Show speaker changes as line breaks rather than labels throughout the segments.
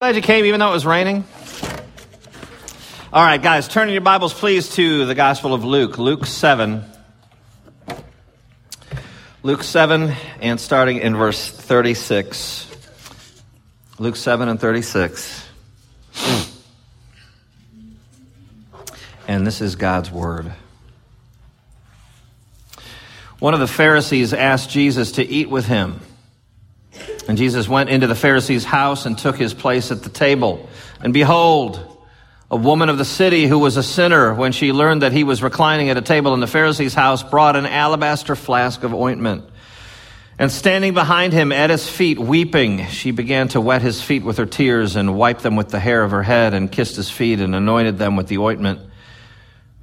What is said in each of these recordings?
Glad you came, even though it was raining. All right, guys, turn your Bibles, please, to the Gospel of Luke, Luke 7. Luke 7, and starting in verse 36. Luke 7 and 36. And this is God's Word. One of the Pharisees asked Jesus to eat with him. And Jesus went into the Pharisee's house and took his place at the table. And behold, a woman of the city who was a sinner, when she learned that he was reclining at a table in the Pharisee's house, brought an alabaster flask of ointment. And standing behind him at his feet, weeping, she began to wet his feet with her tears and wiped them with the hair of her head and kissed his feet and anointed them with the ointment.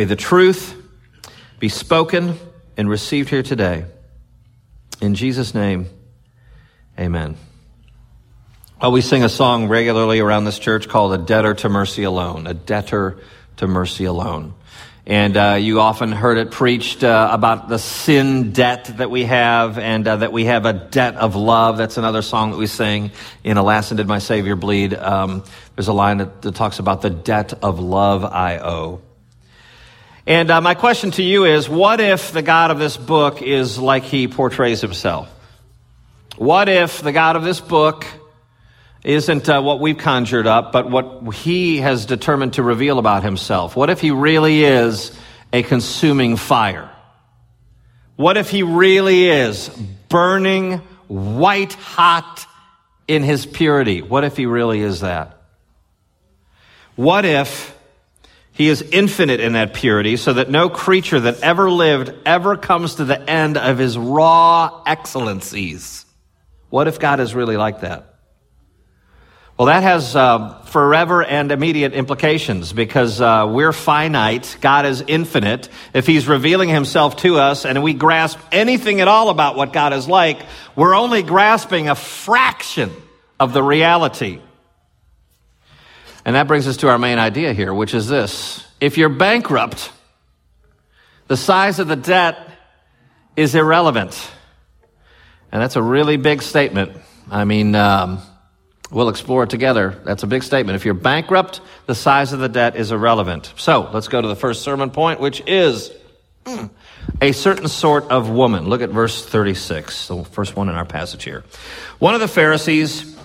May the truth be spoken and received here today. In Jesus' name, amen. Well, we sing a song regularly around this church called A Debtor to Mercy Alone. A Debtor to Mercy Alone. And uh, you often heard it preached uh, about the sin debt that we have, and uh, that we have a debt of love. That's another song that we sing in Alas and Did My Savior Bleed. Um, there's a line that, that talks about the debt of love I owe. And uh, my question to you is what if the God of this book is like he portrays himself? What if the God of this book isn't uh, what we've conjured up, but what he has determined to reveal about himself? What if he really is a consuming fire? What if he really is burning white hot in his purity? What if he really is that? What if he is infinite in that purity, so that no creature that ever lived ever comes to the end of his raw excellencies. What if God is really like that? Well, that has uh, forever and immediate implications because uh, we're finite. God is infinite. If He's revealing Himself to us and we grasp anything at all about what God is like, we're only grasping a fraction of the reality. And that brings us to our main idea here, which is this. If you're bankrupt, the size of the debt is irrelevant. And that's a really big statement. I mean, um, we'll explore it together. That's a big statement. If you're bankrupt, the size of the debt is irrelevant. So let's go to the first sermon point, which is hmm, a certain sort of woman. Look at verse 36, the first one in our passage here. One of the Pharisees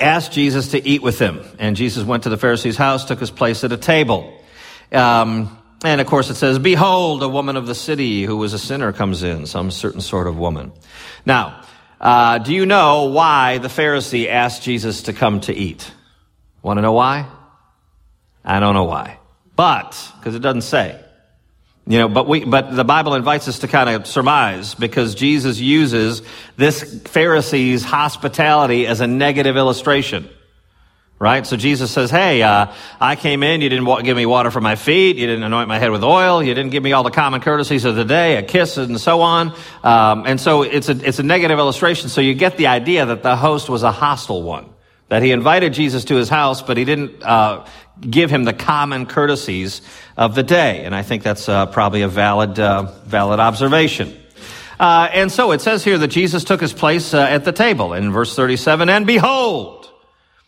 asked Jesus to eat with him. And Jesus went to the Pharisee's house, took his place at a table. Um, and of course it says, Behold, a woman of the city who was a sinner comes in, some certain sort of woman. Now, uh, do you know why the Pharisee asked Jesus to come to eat? Want to know why? I don't know why. But, because it doesn't say. You know, but we, but the Bible invites us to kind of surmise because Jesus uses this Pharisee's hospitality as a negative illustration. Right? So Jesus says, Hey, uh, I came in, you didn't give me water for my feet, you didn't anoint my head with oil, you didn't give me all the common courtesies of the day, a kiss and so on. Um, and so it's a, it's a negative illustration. So you get the idea that the host was a hostile one That he invited Jesus to his house, but he didn't uh, give him the common courtesies of the day. And I think that's uh, probably a valid, uh, valid observation. Uh, and so it says here that Jesus took his place uh, at the table in verse 37. And behold,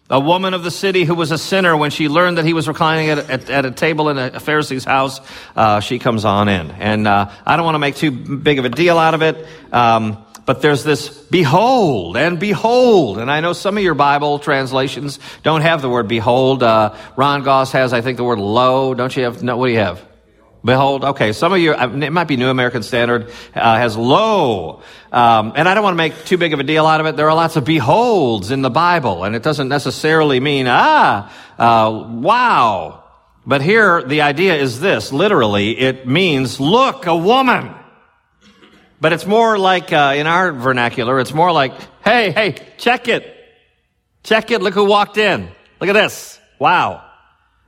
a woman of the city who was a sinner, when she learned that he was reclining at, at, at a table in a Pharisee's house, uh, she comes on in. And uh, I don't want to make too big of a deal out of it. Um, but there's this behold and behold. And I know some of your Bible translations don't have the word behold. Uh, Ron Goss has, I think, the word lo. Don't you have? No, what do you have? Behold. Okay. Some of you, it might be New American Standard, uh, has lo. Um, and I don't want to make too big of a deal out of it. There are lots of beholds in the Bible, and it doesn't necessarily mean, ah, uh, wow. But here, the idea is this. Literally, it means, look, a woman. But it's more like, uh, in our vernacular, it's more like, hey, hey, check it. Check it. Look who walked in. Look at this. Wow.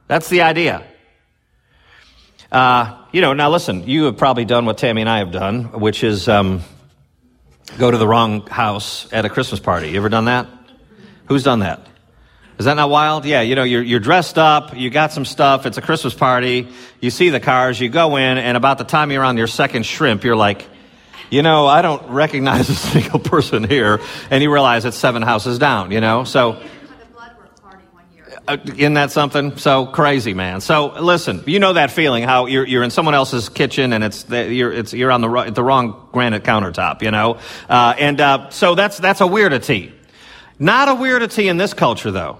That's the idea. Uh, you know, now listen, you have probably done what Tammy and I have done, which is um, go to the wrong house at a Christmas party. You ever done that? Who's done that? Is that not wild? Yeah, you know, you're, you're dressed up, you got some stuff, it's a Christmas party, you see the cars, you go in, and about the time you're on your second shrimp, you're like, you know, I don't recognize a single person here. And you realize it's seven houses down, you know? So, uh, isn't that something? So crazy, man. So listen, you know that feeling how you're, you're in someone else's kitchen and it's the, you're it's you're on the the wrong granite countertop, you know. Uh, and uh, so that's that's a weirdity. Not a weirdity in this culture, though.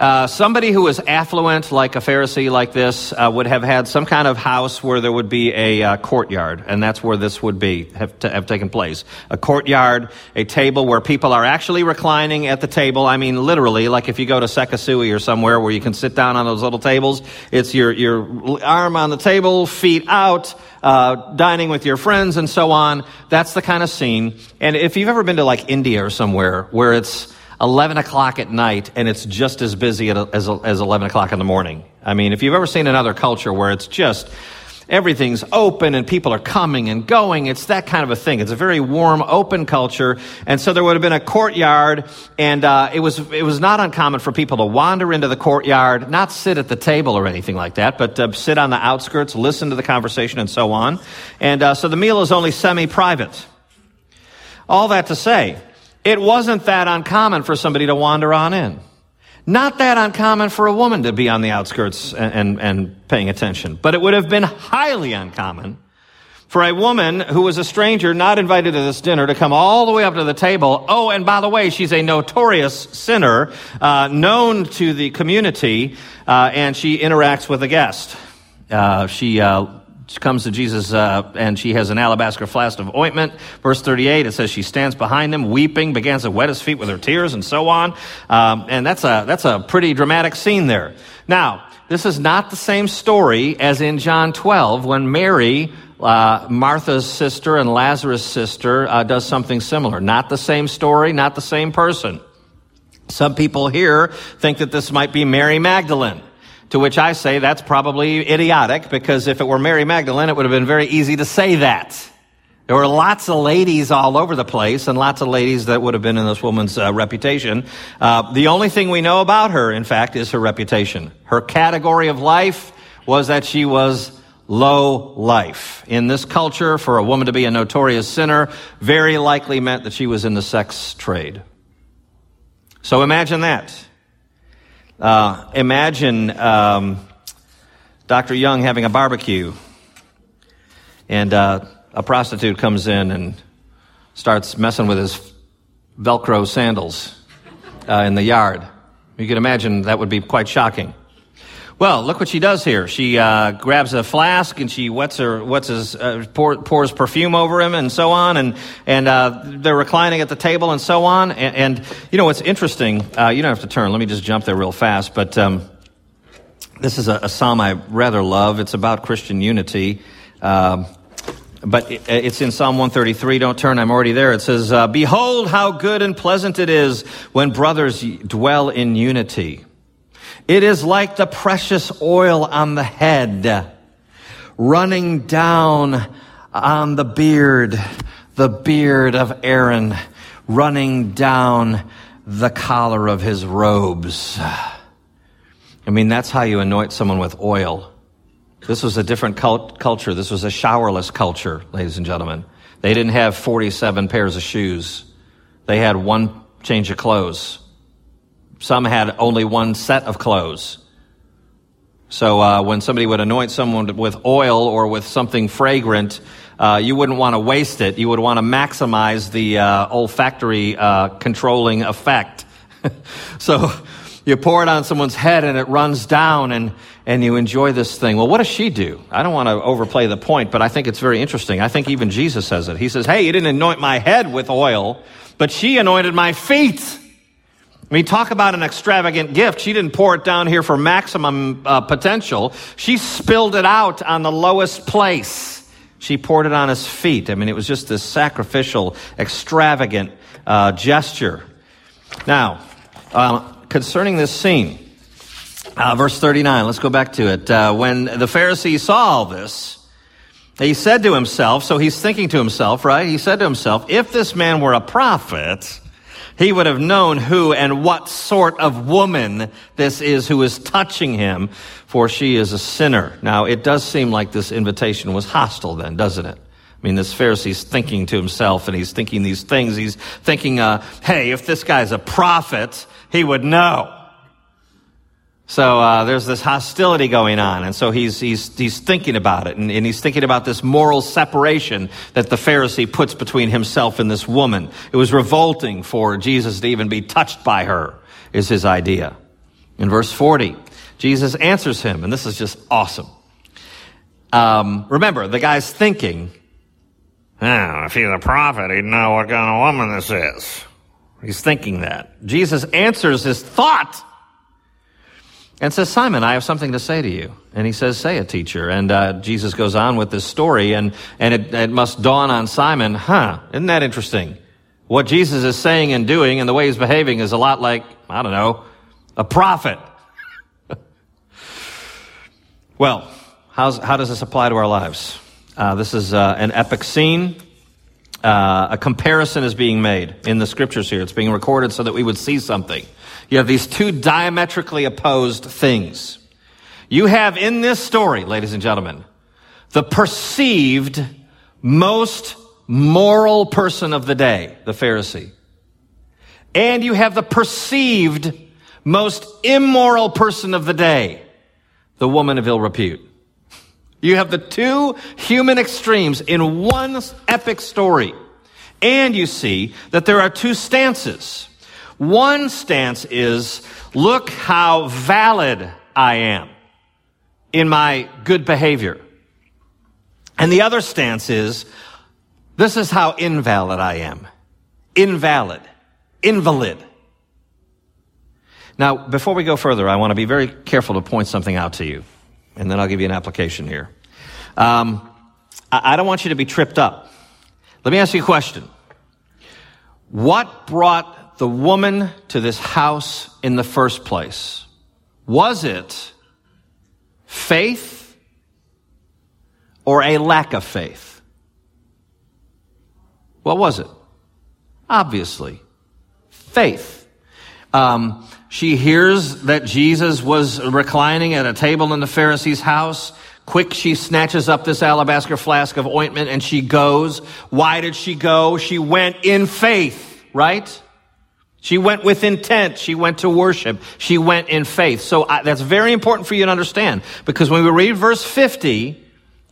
Uh, somebody who was affluent, like a Pharisee like this, uh, would have had some kind of house where there would be a uh, courtyard, and that's where this would be have, to, have taken place. A courtyard, a table where people are actually reclining at the table. I mean, literally, like if you go to Sekisui or somewhere where you can sit down on those little tables, it's your your arm on the table, feet out. Uh, dining with your friends and so on. That's the kind of scene. And if you've ever been to like India or somewhere where it's 11 o'clock at night and it's just as busy as, as 11 o'clock in the morning. I mean, if you've ever seen another culture where it's just, everything's open and people are coming and going. It's that kind of a thing. It's a very warm, open culture. And so there would have been a courtyard and, uh, it was, it was not uncommon for people to wander into the courtyard, not sit at the table or anything like that, but uh, sit on the outskirts, listen to the conversation and so on. And, uh, so the meal is only semi-private. All that to say, it wasn't that uncommon for somebody to wander on in. Not that uncommon for a woman to be on the outskirts and, and, and, paying attention. But it would have been highly uncommon for a woman who was a stranger, not invited to this dinner, to come all the way up to the table. Oh, and by the way, she's a notorious sinner, uh, known to the community, uh, and she interacts with a guest. Uh, she uh, she comes to Jesus uh, and she has an alabaster flask of ointment. Verse 38, it says she stands behind him, weeping, begins to wet his feet with her tears, and so on. Um, and that's a, that's a pretty dramatic scene there. Now, this is not the same story as in John 12 when Mary, uh, Martha's sister and Lazarus' sister, uh, does something similar. Not the same story, not the same person. Some people here think that this might be Mary Magdalene. To which I say that's probably idiotic because if it were Mary Magdalene, it would have been very easy to say that. There were lots of ladies all over the place and lots of ladies that would have been in this woman's uh, reputation. Uh, the only thing we know about her, in fact, is her reputation. Her category of life was that she was low life. In this culture, for a woman to be a notorious sinner, very likely meant that she was in the sex trade. So imagine that. Uh, imagine um, Dr. Young having a barbecue, and uh, a prostitute comes in and starts messing with his Velcro sandals uh, in the yard. You can imagine that would be quite shocking. Well, look what she does here. She uh, grabs a flask and she wets her, wets his, uh, pour, pours perfume over him and so on, and and uh, they're reclining at the table and so on. And, and you know what's interesting? Uh, you don't have to turn. Let me just jump there real fast. But um, this is a, a, psalm I rather love. It's about Christian unity. Um, but it's in Psalm 133. Don't turn. I'm already there. It says, uh, "Behold, how good and pleasant it is when brothers dwell in unity." It is like the precious oil on the head, running down on the beard, the beard of Aaron, running down the collar of his robes. I mean, that's how you anoint someone with oil. This was a different cult- culture. This was a showerless culture, ladies and gentlemen. They didn't have 47 pairs of shoes. They had one change of clothes. Some had only one set of clothes. So uh, when somebody would anoint someone with oil or with something fragrant, uh, you wouldn't want to waste it. You would want to maximize the uh, olfactory uh, controlling effect. so you pour it on someone's head and it runs down and, and you enjoy this thing. Well, what does she do? I don't want to overplay the point, but I think it's very interesting. I think even Jesus says it. He says, Hey, you didn't anoint my head with oil, but she anointed my feet. I mean, talk about an extravagant gift. She didn't pour it down here for maximum uh, potential. She spilled it out on the lowest place. She poured it on his feet. I mean, it was just this sacrificial, extravagant uh, gesture. Now, uh, concerning this scene, uh, verse 39, let's go back to it. Uh, when the Pharisee saw all this, he said to himself, so he's thinking to himself, right? He said to himself, if this man were a prophet, he would have known who and what sort of woman this is who is touching him, for she is a sinner. Now, it does seem like this invitation was hostile then, doesn't it? I mean, this Pharisee's thinking to himself and he's thinking these things. He's thinking, uh, hey, if this guy's a prophet, he would know. So uh, there's this hostility going on, and so he's he's he's thinking about it, and, and, he's thinking about this moral separation that the Pharisee puts between himself and this woman. It was revolting for Jesus to even be touched by her, is his idea. In verse 40, Jesus answers him, and this is just awesome. Um, remember, the guy's thinking, oh, if he's a prophet, he'd know what kind of woman this is. He's thinking that. Jesus answers his thought and says, Simon, I have something to say to you. And he says, Say it, teacher. And uh, Jesus goes on with this story, and, and it, it must dawn on Simon, huh, isn't that interesting? What Jesus is saying and doing and the way he's behaving is a lot like, I don't know, a prophet. well, how's, how does this apply to our lives? Uh, this is uh, an epic scene. Uh, a comparison is being made in the scriptures here. It's being recorded so that we would see something. You have these two diametrically opposed things. You have in this story, ladies and gentlemen, the perceived most moral person of the day, the Pharisee. And you have the perceived most immoral person of the day, the woman of ill repute. You have the two human extremes in one epic story. And you see that there are two stances. One stance is, look how valid I am in my good behavior. And the other stance is, this is how invalid I am. Invalid. Invalid. Now, before we go further, I want to be very careful to point something out to you, and then I'll give you an application here. Um, I don't want you to be tripped up. Let me ask you a question. What brought the woman to this house in the first place? Was it faith or a lack of faith? What was it? Obviously, faith. Um, she hears that Jesus was reclining at a table in the Pharisee's house. Quick, she snatches up this alabaster flask of ointment and she goes. Why did she go? She went in faith, right? She went with intent. She went to worship. She went in faith. So I, that's very important for you to understand because when we read verse 50,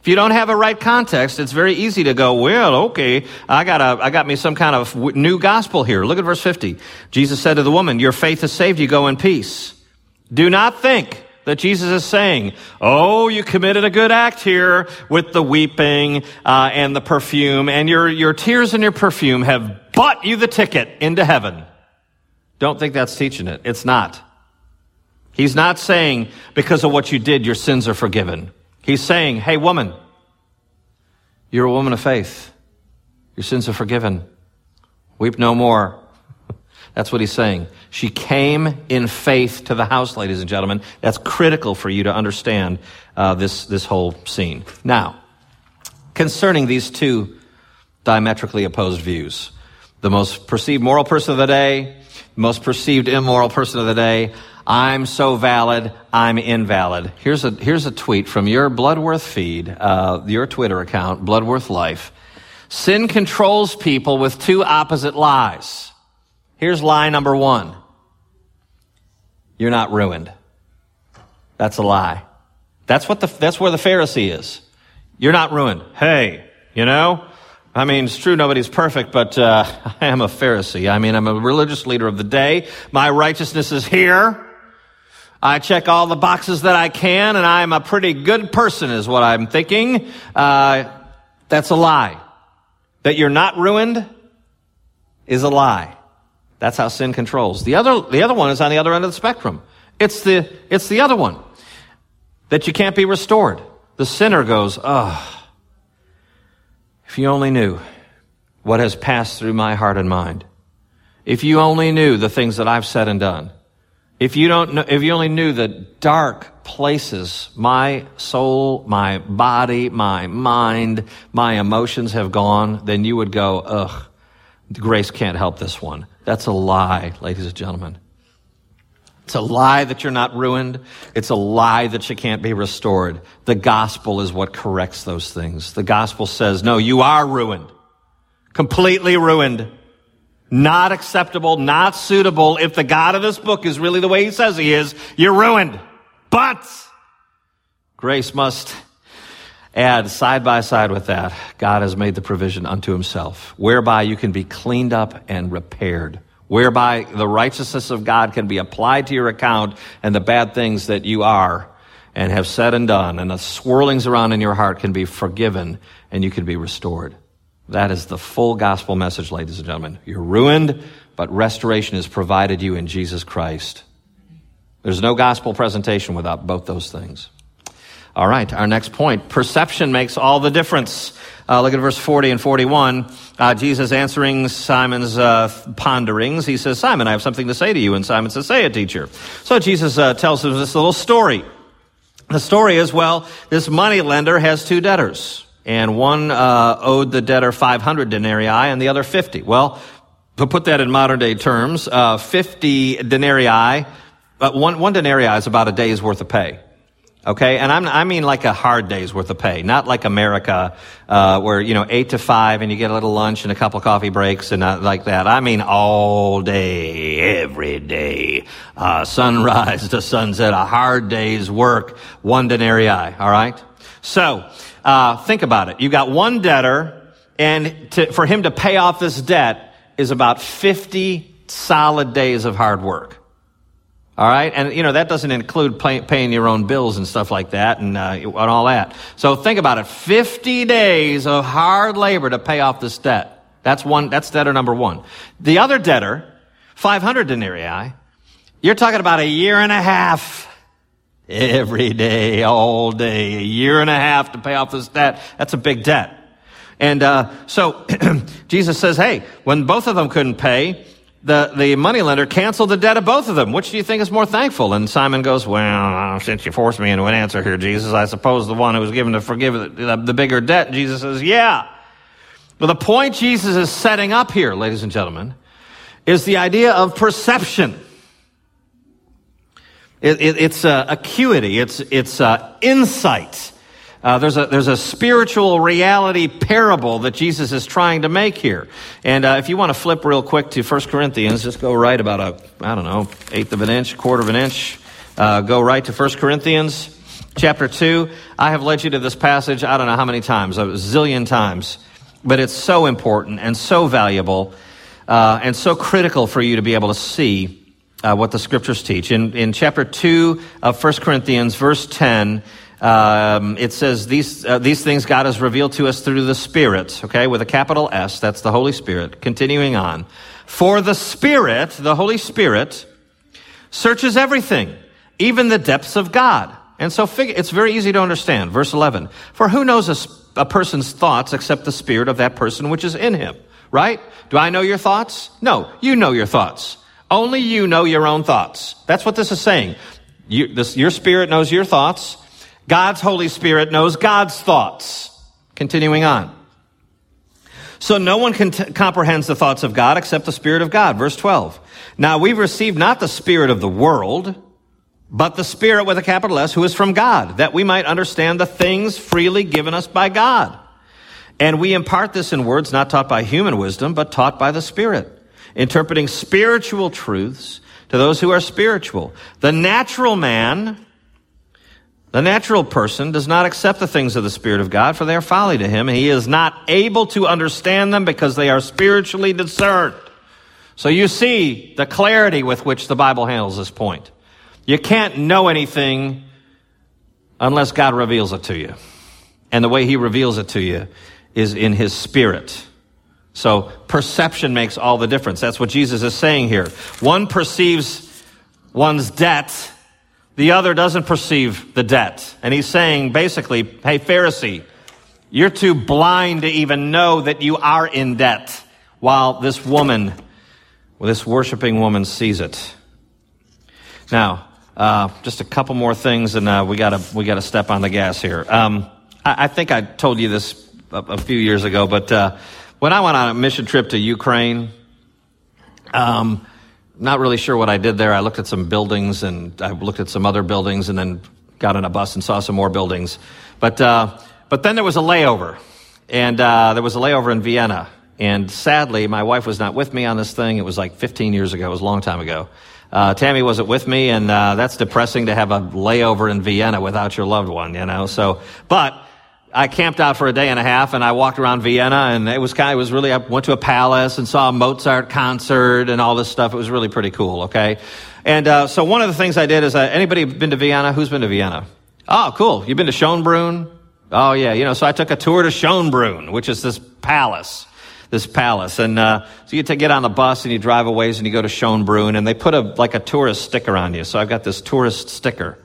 if you don't have a right context, it's very easy to go, well, okay, I got a, I got me some kind of new gospel here. Look at verse 50. Jesus said to the woman, your faith has saved you. Go in peace. Do not think that Jesus is saying, oh, you committed a good act here with the weeping uh, and the perfume, and your, your tears and your perfume have bought you the ticket into heaven. Don't think that's teaching it. It's not. He's not saying because of what you did, your sins are forgiven. He's saying, hey, woman, you're a woman of faith. Your sins are forgiven. Weep no more. That's what he's saying. She came in faith to the house, ladies and gentlemen. That's critical for you to understand uh, this, this whole scene. Now, concerning these two diametrically opposed views, the most perceived moral person of the day most perceived immoral person of the day. I'm so valid, I'm invalid. Here's a, here's a tweet from your Bloodworth feed, uh, your Twitter account, Bloodworth Life. Sin controls people with two opposite lies. Here's lie number one. You're not ruined. That's a lie. That's what the, that's where the Pharisee is. You're not ruined. Hey, you know, I mean, it's true nobody's perfect, but uh, I am a Pharisee. I mean, I'm a religious leader of the day. My righteousness is here. I check all the boxes that I can, and I'm a pretty good person, is what I'm thinking. Uh, that's a lie. That you're not ruined is a lie. That's how sin controls. The other, the other one is on the other end of the spectrum. It's the, it's the other one. That you can't be restored. The sinner goes, oh, if you only knew what has passed through my heart and mind. If you only knew the things that I've said and done. If you don't know, if you only knew the dark places my soul, my body, my mind, my emotions have gone, then you would go, ugh, grace can't help this one. That's a lie, ladies and gentlemen. It's a lie that you're not ruined. It's a lie that you can't be restored. The gospel is what corrects those things. The gospel says, no, you are ruined. Completely ruined. Not acceptable, not suitable. If the God of this book is really the way he says he is, you're ruined. But grace must add side by side with that, God has made the provision unto himself, whereby you can be cleaned up and repaired, whereby the righteousness of God can be applied to your account and the bad things that you are and have said and done and the swirlings around in your heart can be forgiven and you can be restored. That is the full gospel message, ladies and gentlemen. You're ruined, but restoration is provided you in Jesus Christ. There's no gospel presentation without both those things. All right, our next point. Perception makes all the difference. Uh, look at verse 40 and 41. Uh, Jesus answering Simon's uh, ponderings. He says, Simon, I have something to say to you. And Simon says, Say it, teacher. So Jesus uh, tells him this little story. The story is, well, this money lender has two debtors and one uh, owed the debtor 500 denarii and the other 50. Well, to put that in modern day terms, uh, 50 denarii, uh, one, one denarii is about a day's worth of pay. Okay, and I'm, i mean like a hard day's worth of pay, not like America, uh, where you know eight to five, and you get a little lunch and a couple coffee breaks and not like that. I mean all day, every day, uh, sunrise to sunset, a hard day's work, one denarii. All right, so uh, think about it. You got one debtor, and to, for him to pay off this debt is about 50 solid days of hard work. All right, and you know that doesn't include pay, paying your own bills and stuff like that, and, uh, and all that. So think about it: fifty days of hard labor to pay off this debt. That's one. That's debtor number one. The other debtor, five hundred denarii. You're talking about a year and a half every day, all day, a year and a half to pay off this debt. That's a big debt. And uh, so Jesus says, hey, when both of them couldn't pay, the, the moneylender canceled the debt of both of them. Which do you think is more thankful? And Simon goes, well, since you forced me into an answer here, Jesus, I suppose the one who was given to forgive the, the, the bigger debt. Jesus says, yeah. But the point Jesus is setting up here, ladies and gentlemen, is the idea of perception. It, it, it's uh, acuity. It's, it's uh, insight. Uh, there's a there's a spiritual reality parable that Jesus is trying to make here, and uh, if you want to flip real quick to 1 Corinthians, just go right about a I don't know eighth of an inch, quarter of an inch. Uh, go right to 1 Corinthians chapter two. I have led you to this passage I don't know how many times, a zillion times, but it's so important and so valuable uh, and so critical for you to be able to see uh, what the scriptures teach. In, in chapter 2 of 1 Corinthians, verse 10, um, it says, these, uh, these things God has revealed to us through the Spirit, okay, with a capital S, that's the Holy Spirit. Continuing on. For the Spirit, the Holy Spirit, searches everything, even the depths of God. And so fig- it's very easy to understand. Verse 11. For who knows a, a person's thoughts except the Spirit of that person which is in him? Right? Do I know your thoughts? No, you know your thoughts. Only you know your own thoughts. That's what this is saying. You, this, your spirit knows your thoughts. God's Holy Spirit knows God's thoughts. Continuing on. So no one can t- comprehends the thoughts of God except the Spirit of God. Verse 12. Now we've received not the spirit of the world, but the spirit with a capital S who is from God, that we might understand the things freely given us by God. And we impart this in words not taught by human wisdom, but taught by the Spirit, interpreting spiritual truths to those who are spiritual. The natural man, the natural person does not accept the things of the Spirit of God, for they are folly to him, he is not able to understand them because they are spiritually discerned. So you see the clarity with which the Bible handles this point. You can't know anything unless God reveals it to you. And the way he reveals it to you is in his spirit. So perception makes all the difference. That's what Jesus is saying here. One perceives one's debt, the other doesn't perceive the debt. And he's saying basically, hey, Pharisee, you're too blind to even know that you are in debt while this woman, this worshiping woman sees it. Now, uh, just a couple more things and uh, we gotta, we gotta step on the gas here. Um, I, I, think I told you this a, a few years ago, but uh, when I went on a mission trip to Ukraine, um, not really sure what I did there. I looked at some buildings and I looked at some other buildings and then got on a bus and saw some more buildings. But, uh, but then there was a layover. And uh, there was a layover in Vienna. And sadly, my wife was not with me on this thing. It was like 15 years ago. It was a long time ago. Uh, Tammy wasn't with me, and uh, that's depressing to have a layover in Vienna without your loved one, you know. So, but I camped out for a day and a half and I walked around Vienna and it was kind of, it was really, I went to a palace and saw a Mozart concert and all this stuff. It was really pretty cool, okay? And uh, so one of the things I did is, uh, anybody been to Vienna? Who's been to Vienna? Oh, cool. You've been to Schönbrunn? Oh, yeah. You know, so I took a tour to Schönbrunn, which is this palace, this palace. And uh, so you get on the bus and you drive a ways and you go to Schönbrunn and they put a, like a tourist sticker on you. So I've got this tourist sticker.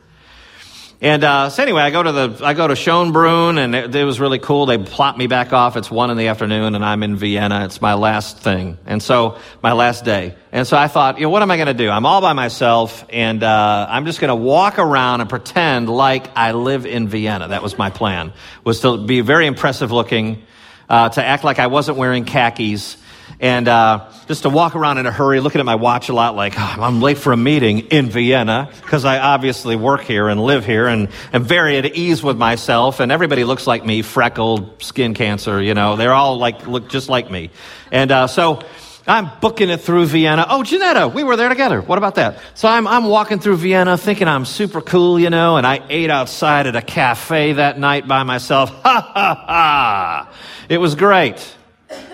And uh, so anyway, I go to the I go to Schönbrunn, and it, it, was really cool. They plop me back off. It's one in the afternoon, and I'm in Vienna. It's my last thing, and so my last day. And so I thought, you know, what am I going to do? I'm all by myself, and uh, I'm just going to walk around and pretend like I live in Vienna. That was my plan. Was to be very impressive looking, uh, to act like I wasn't wearing khakis and uh, just to walk around in a hurry, looking at my watch a lot, like oh, I'm late for a meeting in Vienna because I obviously work here and live here, and am very at ease with myself. And everybody looks like me, freckled, skin cancer. You know, they're all like look just like me. And uh, so I'm booking it through Vienna. Oh, Janetta, we were there together. What about that? So I'm, I'm walking through Vienna thinking I'm super cool, you know, and I ate outside at a cafe that night by myself. Ha ha ha! It was great.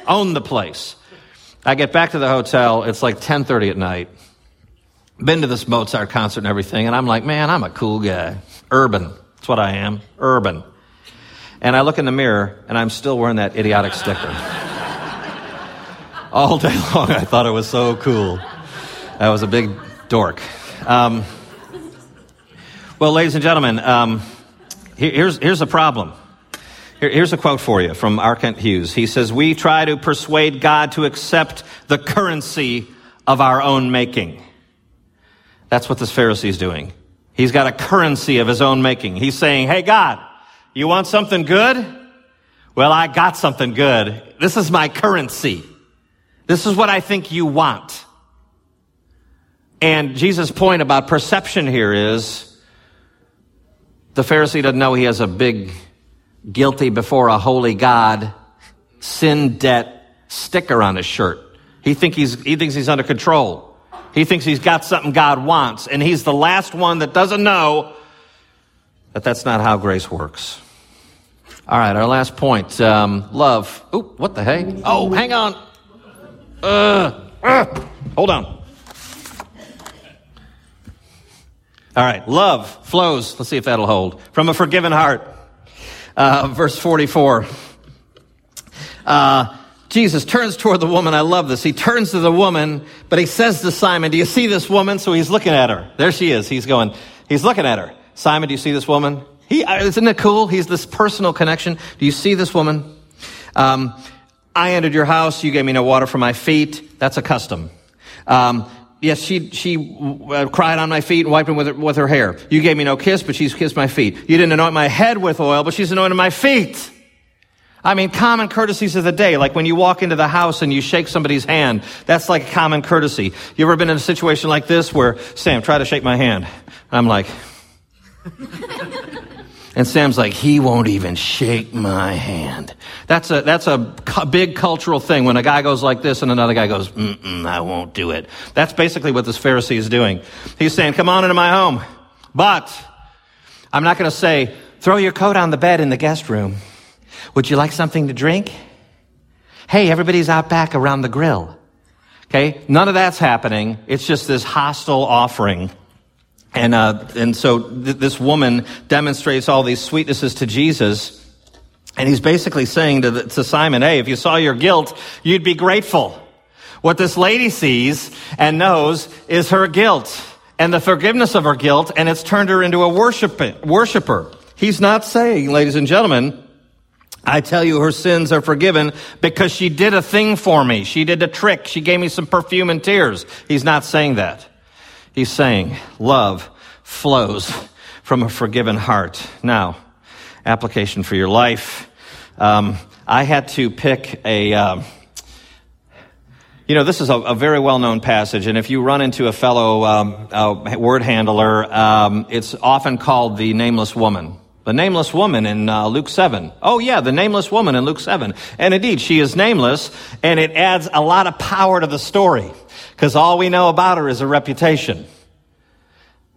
Own the place. I get back to the hotel. It's like 10:30 at night. Been to this Mozart concert and everything, and I'm like, man, I'm a cool guy. Urban. That's what I am. Urban. And I look in the mirror, and I'm still wearing that idiotic sticker. All day long, I thought it was so cool. I was a big dork. Um, well, ladies and gentlemen, um, here's, here's the problem. Here's a quote for you from R. Kent Hughes. He says, We try to persuade God to accept the currency of our own making. That's what this Pharisee is doing. He's got a currency of his own making. He's saying, Hey, God, you want something good? Well, I got something good. This is my currency. This is what I think you want. And Jesus' point about perception here is the Pharisee doesn't know he has a big guilty before a holy God, sin debt sticker on his shirt. He, think he's, he thinks he's under control. He thinks he's got something God wants, and he's the last one that doesn't know that that's not how grace works. All right, our last point um, love. Ooh, what the heck? Oh, hang on. Uh, uh, hold on. All right, love flows. Let's see if that'll hold. From a forgiven heart. Uh, verse 44. Uh, Jesus turns toward the woman. I love this. He turns to the woman, but he says to Simon, Do you see this woman? So he's looking at her. There she is. He's going, he's looking at her. Simon, do you see this woman? He, uh, isn't it cool? He's this personal connection. Do you see this woman? Um, I entered your house. You gave me no water for my feet. That's a custom. Um, yes, she, she uh, cried on my feet and wiped them with her, with her hair. You gave me no kiss, but she's kissed my feet. You didn't anoint my head with oil, but she's anointed my feet. I mean, common courtesies of the day, like when you walk into the house and you shake somebody's hand, that's like a common courtesy. You ever been in a situation like this where, Sam, try to shake my hand? I'm like, and Sam's like, he won't even shake my hand. That's a, that's a big cultural thing when a guy goes like this and another guy goes, I won't do it. That's basically what this Pharisee is doing. He's saying, come on into my home. But I'm not going to say, throw your coat on the bed in the guest room. Would you like something to drink? Hey, everybody's out back around the grill. Okay? None of that's happening. It's just this hostile offering. And, uh, and so th- this woman demonstrates all these sweetnesses to Jesus. And he's basically saying to, the, to Simon, hey, if you saw your guilt, you'd be grateful. What this lady sees and knows is her guilt and the forgiveness of her guilt, and it's turned her into a worshiper. He's not saying, ladies and gentlemen, I tell you, her sins are forgiven because she did a thing for me. She did a trick. She gave me some perfume and tears. He's not saying that. He's saying love flows from a forgiven heart. Now, application for your life. Um, I had to pick a. Um, you know, this is a, a very well known passage, and if you run into a fellow um, word handler, um, it's often called the nameless woman. The nameless woman in uh, Luke 7. Oh, yeah, the nameless woman in Luke 7. And indeed, she is nameless, and it adds a lot of power to the story because all we know about her is her reputation.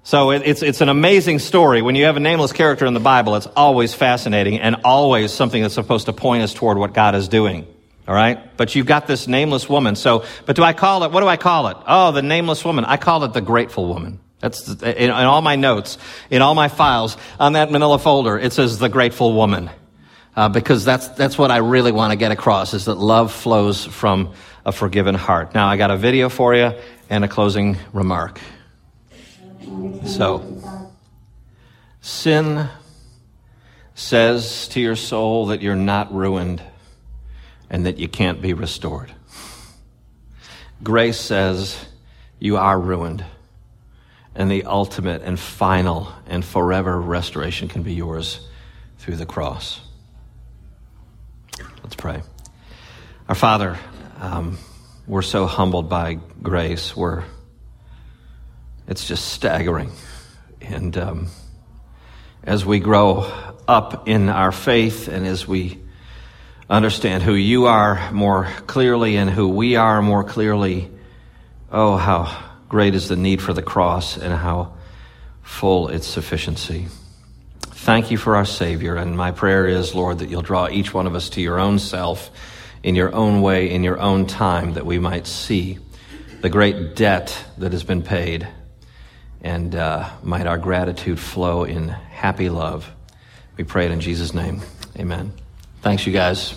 So it, it's, it's an amazing story. When you have a nameless character in the Bible, it's always fascinating and always something that's supposed to point us toward what God is doing. All right? But you've got this nameless woman. So, but do I call it, what do I call it? Oh, the nameless woman. I call it the grateful woman. That's in, in, all my notes, in all my files, on that manila folder, it says the grateful woman. Uh, because that's, that's what I really want to get across is that love flows from a forgiven heart. Now, I got a video for you and a closing remark. So, sin says to your soul that you're not ruined and that you can't be restored. Grace says you are ruined and the ultimate and final and forever restoration can be yours through the cross. Let's pray. Our Father, um, we're so humbled by grace. We're, it's just staggering. And um, as we grow up in our faith and as we understand who you are more clearly and who we are more clearly, oh, how great is the need for the cross and how full its sufficiency. Thank you for our Savior, and my prayer is, Lord, that you'll draw each one of us to your own self in your own way, in your own time, that we might see the great debt that has been paid. And uh, might our gratitude flow in happy love. We pray it in Jesus' name. Amen. Thanks, you guys.